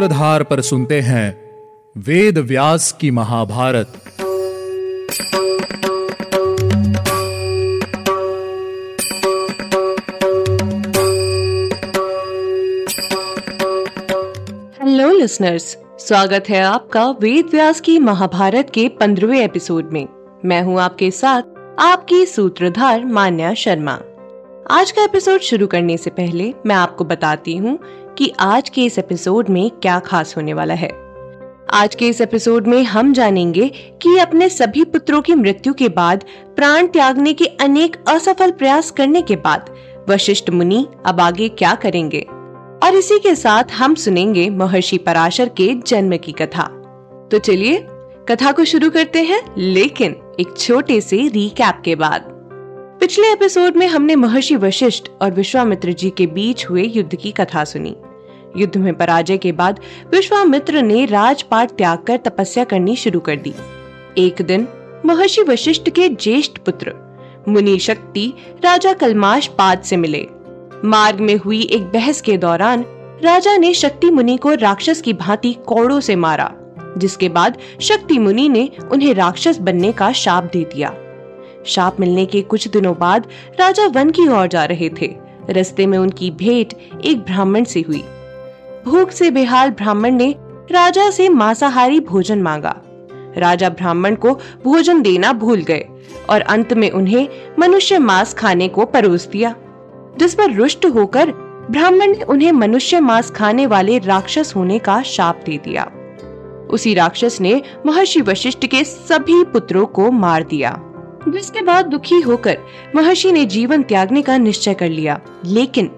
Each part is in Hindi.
सूत्रधार पर सुनते हैं वेद व्यास की महाभारत। हेलो लिसनर्स स्वागत है आपका वेद व्यास की महाभारत के पंद्रहवें एपिसोड में। मैं हूँ आपके साथ आपकी सूत्रधार मान्या शर्मा। आज का एपिसोड शुरू करने से पहले मैं आपको बताती हूँ कि आज के इस एपिसोड में क्या खास होने वाला है। आज के इस एपिसोड में हम जानेंगे कि अपने सभी पुत्रों की मृत्यु के बाद प्राण त्यागने के अनेक असफल प्रयास करने के बाद वशिष्ठ मुनि अब आगे क्या करेंगे? और इसी के साथ हम सुनेंगे महर्षि पराशर के जन्म की कथा। तो चलिए, कथा को शुरू करते हैं, लेकिन एक छोटे से रिकैप के बाद। पिछले एपिसोड में हमने महर्षि वशिष्ठ और विश्वामित्र जी के बीच हुए युद्ध की कथा सुनी। युद्ध में पराजय के बाद विश्वामित्र ने राजपाट त्याग कर तपस्या करनी शुरू कर दी। एक दिन, महर्षि वशिष्ठ के ज्येष्ठ पुत्र, मुनि शक्ति, राजा कलमाश पाद से मिले। मार्ग में हुई एक बहस के दौरान राजा ने शक्ति मुनि को राक्षस की भांति कोड़ों से मारा, जिसके बाद शक्ति मुनि ने उन्हें राक्षस बनने का शाप दे दिया। शाप मिलने के कुछ दिनों बाद राजा वन की ओर जा रहे थे। रस्ते में उनकी भेंट एक ब्राह्मण से हुई। भूख से बेहाल ब्राह्मण ने राजा से मांसाहारी भोजन मांगा। राजा ब्राह्मण को भोजन देना भूल गए और अंत में उन्हें मनुष्य मांस खाने को परोस दिया, जिस पर रुष्ट होकर ब्राह्मण ने उन्हें मनुष्य मांस खाने वाले राक्षस होने का शाप दे दिया। उसी राक्षस ने महर्षि वशिष्ठ के सभी पुत्रों को मार दिया। जिसके बाद दुखी होकर महर्षि ने जीवन त्यागने का निश्चय कर लिया, लेकिन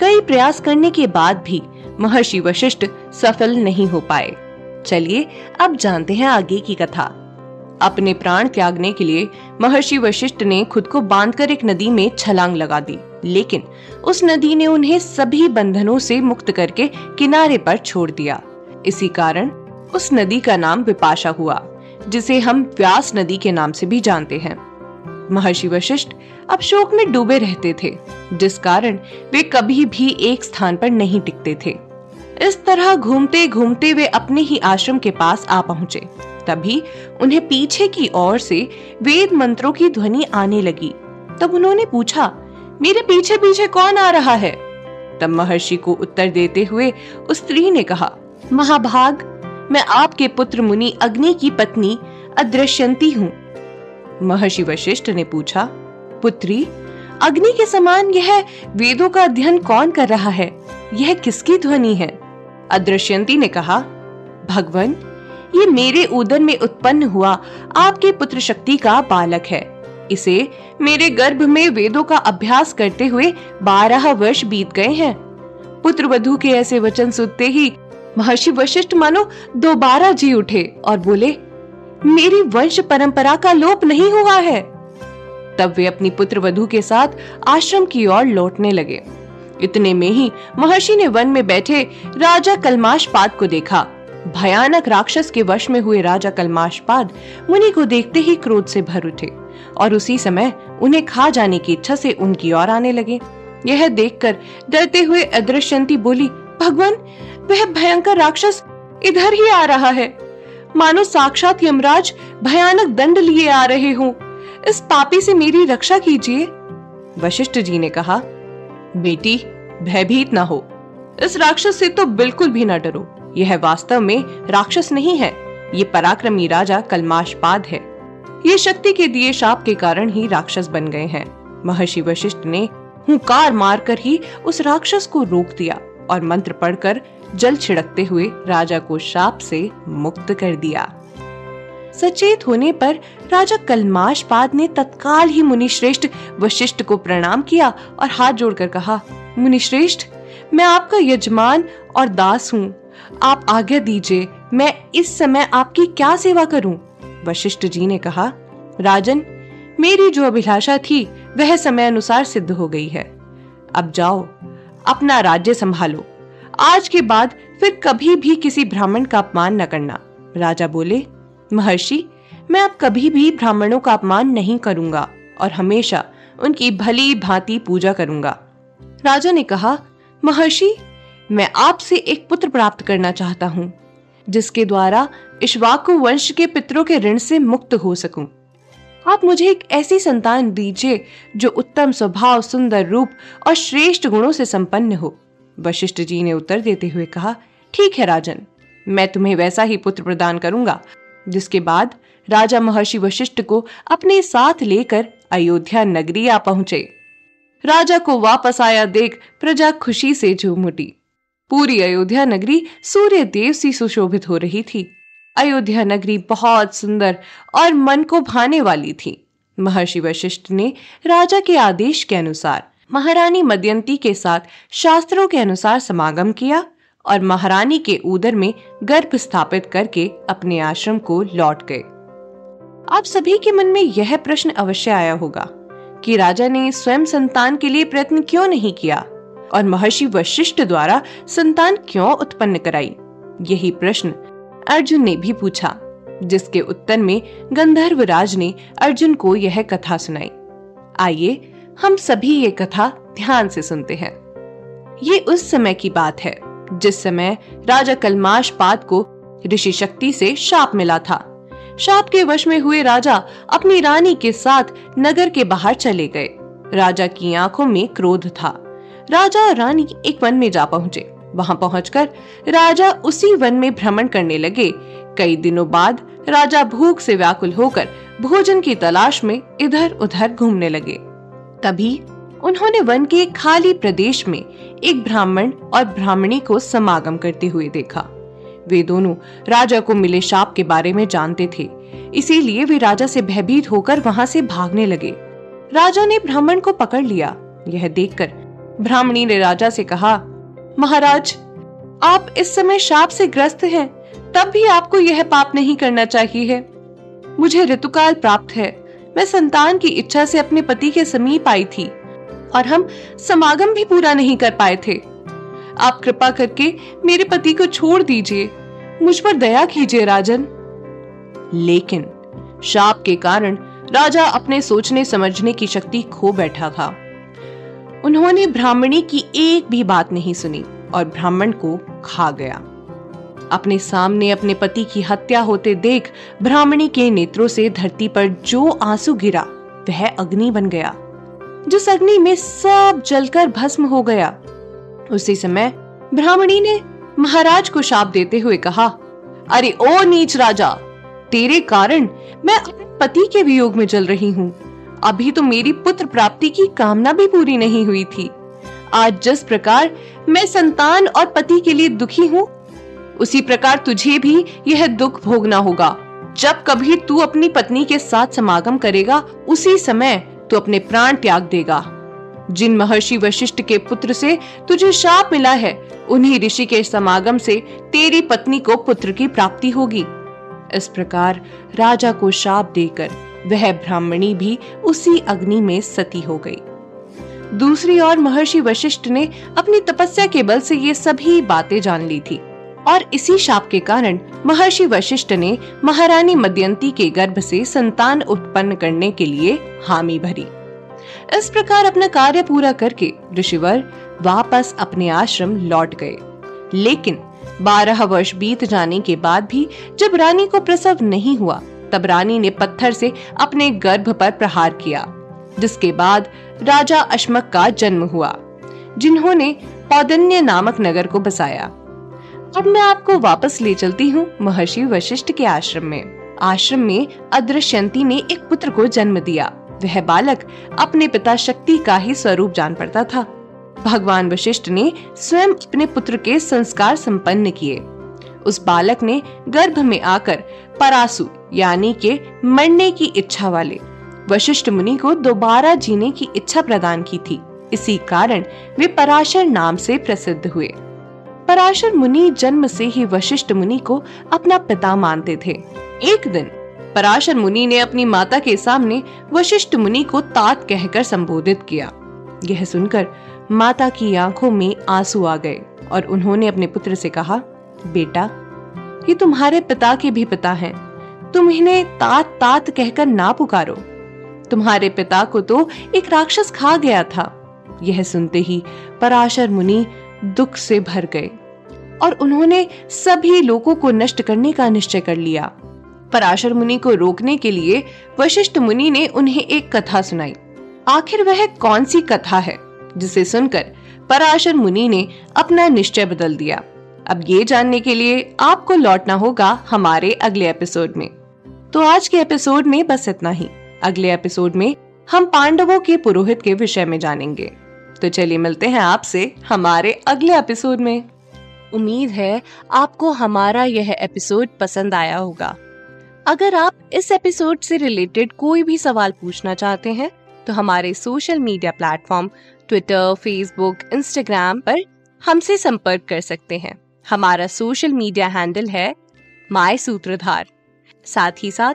कई प्रयास करने के बाद भी महर्षि वशिष्ठ सफल नहीं हो पाए। चलिए, अब जानते हैं आगे की कथा। अपने प्राण त्यागने के लिए महर्षि वशिष्ठ ने खुद को बांधकर एक नदी में छलांग लगा दी, लेकिन उस नदी ने उन्हें सभी बंधनों से मुक्त करके किनारे पर छोड़ दिया। इसी कारण उस नदी का नाम विपाशा हुआ, जिसे हम व्यास नदी के नाम से भी जानते हैं। महर्षि वशिष्ठ अब शोक में डूबे रहते थे, जिस कारण वे कभी भी एक स्थान पर नहीं टिकते थे। इस तरह घूमते घूमते वे अपने ही आश्रम के पास आ पहुँचे। तभी उन्हें पीछे की ओर से वेद मंत्रों की ध्वनि आने लगी। तब उन्होंने पूछा, मेरे पीछे पीछे कौन आ रहा है? तब महर्षि को उत्तर देते हुए उस स्त्री ने कहा, महाभाग, मैं आपके पुत्र मुनि अग्नि की पत्नी अदृश्यंती हूँ। महर्षि वशिष्ठ ने पूछा, पुत्री, अग्नि के समान यह वेदों का अध्ययन कौन कर रहा है? यह किसकी ध्वनि है? अदृश्यंती ने कहा, भगवान, ये मेरे उदर में उत्पन्न हुआ आपके पुत्र शक्ति का बालक है। इसे मेरे गर्भ में वेदों का अभ्यास करते हुए बारह वर्ष बीत गए हैं। पुत्र वधु के ऐसे वचन सुनते ही महर्षि वशिष्ठ मानो दोबारा जी उठे और बोले, मेरी वंश परंपरा का लोप नहीं हुआ है। तब वे अपनी पुत्र वधु के साथ आश्रम की ओर लौटने लगे। इतने में ही महर्षि ने वन में बैठे राजा कलमाश पाद को देखा। भयानक राक्षस के वश में हुए राजा कलमाश पाद मुनि को देखते ही क्रोध से भर उठे और उसी समय उन्हें खा जाने की इच्छा से उनकी ओर आने लगे। यह देखकर डरते हुए अदृश्यंती बोली, भगवान, वह भयंकर राक्षस इधर ही आ रहा है। मानो साक्षात यमराज भयानक दंड लिए आ रहे हो। इस पापी से मेरी रक्षा कीजिए। वशिष्ठ जी ने कहा बेटी, भयभीत ना हो। इस राक्षस से तो बिल्कुल भी न डरो। यह वास्तव में राक्षस नहीं है। ये पराक्रमी राजा कलमाशपाद है। ये शक्ति के दिए शाप के कारण ही राक्षस बन गए हैं। महर्षि वशिष्ठ ने हुकार मारकर ही उस राक्षस को रोक दिया और मंत्र पढ़कर जल छिड़कते हुए राजा को शाप से मुक्त कर दिया। सचेत होने पर राजा कलमाश पाद ने तत्काल ही मुनि श्रेष्ठ वशिष्ठ को प्रणाम किया और हाथ जोड़कर कहा मुनि श्रेष्ठ मैं आपका यजमान और दास हूँ। आप आज्ञा दीजिए, मैं इस समय आपकी क्या सेवा करूँ? वशिष्ठ जी ने कहा, राजन, मेरी जो अभिलाषा थी, वह समय अनुसार सिद्ध हो गई है। अब जाओ, अपना राज्य संभालो। आज के बाद फिर कभी भी किसी ब्राह्मण का अपमान न करना। राजा बोले महर्षि, मैं अब कभी भी ब्राह्मणों का अपमान नहीं करूँगा और हमेशा उनकी भली भांति पूजा करूँगा। राजा ने कहा, महर्षि, मैं आपसे एक पुत्र प्राप्त करना चाहता हूँ, जिसके द्वारा इश्वाकु वंश के पितरों के ऋण से मुक्त हो सकूँ। आप मुझे एक ऐसी संतान दीजिए, जो उत्तम स्वभाव, सुंदर रूप और श्रेष्ठ गुणों से संपन्न हो। वशिष्ठ जी ने उत्तर देते हुए कहा, ठीक है राजन, मैं तुम्हें वैसा ही पुत्र प्रदान करूँगा। जिसके बाद राजा महर्षि वशिष्ठ को अपने साथ लेकर अयोध्या नगरी आ पहुँचे। राजा को वापस आया देख प्रजा खुशी से झूम उठी। पूरी अयोध्या नगरी सूर्य देव सी सुशोभित हो रही थी। अयोध्या नगरी बहुत सुंदर और मन को भाने वाली थी। महर्षि वशिष्ठ ने राजा के आदेश के अनुसार, महारानी मदयंती के साथ शास्त्रों के अनुसार समागम किया और महारानी के उदर में गर्भ स्थापित करके अपने आश्रम को लौट गए। आप सभी के मन में यह प्रश्न अवश्य आया होगा कि राजा ने स्वयं संतान के लिए प्रयत्न क्यों नहीं किया और महर्षि वशिष्ठ द्वारा संतान क्यों उत्पन्न कराई? यही प्रश्न अर्जुन ने भी पूछा, जिसके उत्तर में गंधर्व राज ने अर्जुन को यह कथा सुनाई। आइए, हम सभी ये कथा ध्यान से सुनते हैं। ये उस समय की बात है। जिस समय राजा कलमाश पाद को ऋषि शक्ति से शाप मिला था। शाप के वश में हुए राजा अपनी रानी के साथ नगर के बाहर चले गए। राजा की आँखों में क्रोध था। राजा और रानी एक वन में जा पहुँचे। वहाँ पहुंचकर राजा उसी वन में भ्रमण करने लगे। कई दिनों बाद राजा भूख से व्याकुल होकर भोजन की तलाश में इधर उधर घूमने लगे। तभी उन्होंने वन के एक खाली प्रदेश में एक ब्राह्मण और ब्राह्मणी को समागम करते हुए देखा। वे दोनों राजा को मिले शाप के बारे में जानते थे इसीलिए वे राजा से भयभीत होकर वहाँ से भागने लगे। राजा ने ब्राह्मण को पकड़ लिया। यह देखकर ब्राह्मणी ने राजा से कहा महाराज आप इस समय शाप से ग्रस्त हैं, तब भी आपको यह पाप नहीं करना चाहिए। मुझे ऋतुकाल प्राप्त है। मैं संतान की इच्छा से अपने पति के समीप आई थी। और हम समागम भी पूरा नहीं कर पाए थे। आप कृपा करके मेरे पति को छोड़ दीजिए। मुझ पर दया कीजिए, राजन। लेकिन शाप के कारण राजा अपने सोचने समझने की शक्ति खो बैठा था। उन्होंने ब्राह्मणी की एक भी बात नहीं सुनी और ब्राह्मण को खा गया। अपने सामने अपने पति की हत्या होते देख ब्राह्मणी के नेत्रों से धरती पर जो आँसू गिरा, वह अग्नि बन गया। जिस अग्नि में सब जलकर भस्म हो गया। उसी समय ब्राह्मणी ने महाराज को शाप देते हुए कहा, अरे ओ नीच राजा, तेरे कारण मैं पति के वियोग में जल रही हूँ। अभी तो मेरी पुत्र प्राप्ति की कामना भी पूरी नहीं हुई थी। आज जिस प्रकार मैं संतान और पति के लिए दुखी हूँ, उसी प्रकार तुझे भी यह दुख भोगना होगा। जब कभी तू अपनी पत्नी के साथ समागम करेगा, उसी समय तू अपने प्राण त्याग देगा। जिन महर्षि वशिष्ठ के पुत्र से तुझे शाप मिला है, उन्हीं ऋषि के समागम से तेरी पत्नी को पुत्र की प्राप्ति होगी। इस प्रकार राजा को शाप देकर वह ब्राह्मणी भी उसी अग्नि में सती हो गई। दूसरी ओर महर्षि वशिष्ठ ने अपनी तपस्या के बल से ये सभी बातें जान ली थी, और इसी शाप के कारण महर्षि वशिष्ठ ने महारानी मद्यंती के गर्भ से संतान उत्पन्न करने के लिए हामी भरी। इस प्रकार अपना कार्य पूरा करके ऋषिवर वापस अपने आश्रम लौट गए। लेकिन बारह वर्ष बीत जाने के बाद भी जब रानी को प्रसव नहीं हुआ, तब रानी ने पत्थर से अपने गर्भ पर प्रहार किया, जिसके बाद राजा अश्मक का जन्म हुआ, जिन्होंने पौदन्य नामक नगर को बसाया। अब मैं आपको वापस ले चलती हूँ महर्षि वशिष्ठ के आश्रम में। आश्रम में अदृश्यंती ने एक पुत्र को जन्म दिया। वह बालक अपने पिता शक्ति का ही स्वरूप जान पड़ता था। भगवान वशिष्ठ ने स्वयं अपने पुत्र के संस्कार संपन्न किए। उस बालक ने गर्भ में आकर परासु, यानी के मरने की इच्छा वाले वशिष्ठ मुनि को दोबारा जीने की इच्छा प्रदान की थी। इसी कारण वे पराशर नाम से प्रसिद्ध हुए। पराशर मुनि जन्म से ही वशिष्ठ मुनि को अपना पिता मानते थे। एक दिन, पराशर मुनि ने अपनी माता के सामने वशिष्ठ मुनि को तात कहकर संबोधित किया। यह सुनकर माता की आँखों में आँसू आ गए और उन्होंने अपने पुत्र से कहा, बेटा, ये तुम्हारे पिता के भी पिता हैं। तुम इन्हें तात तात कहकर ना पुकारो। तुम्हारे पिता को तो एक राक्षस खा गया था। यह सुनते ही पराशर मुनि दुख से भर गए और उन्होंने सभी लोगों को नष्ट करने का निश्चय कर लिया। पराशर मुनि को रोकने के लिए वशिष्ठ मुनि ने उन्हें एक कथा सुनाई। आखिर वह कौन सी कथा है, जिसे सुनकर पराशर मुनि ने अपना निश्चय बदल दिया। अब ये जानने के लिए आपको लौटना होगा हमारे अगले एपिसोड में। तो आज के एपिसोड में बस इतना ही। अगले एपिसोड में हम पांडवों के पुरोहित के विषय में जानेंगे। तो चलिए मिलते हैं आपसे हमारे अगले एपिसोड में। उम्मीद है आपको हमारा यह एपिसोड पसंद आया होगा। अगर आप इस एपिसोड से रिलेटेड कोई भी सवाल पूछना चाहते हैं तो हमारे social media platform Twitter Facebook Instagram पर हमसे संपर्क कर सकते हैं। हमारा सोशल मीडिया हैंडल है माय सूत्रधार साथ ही साथ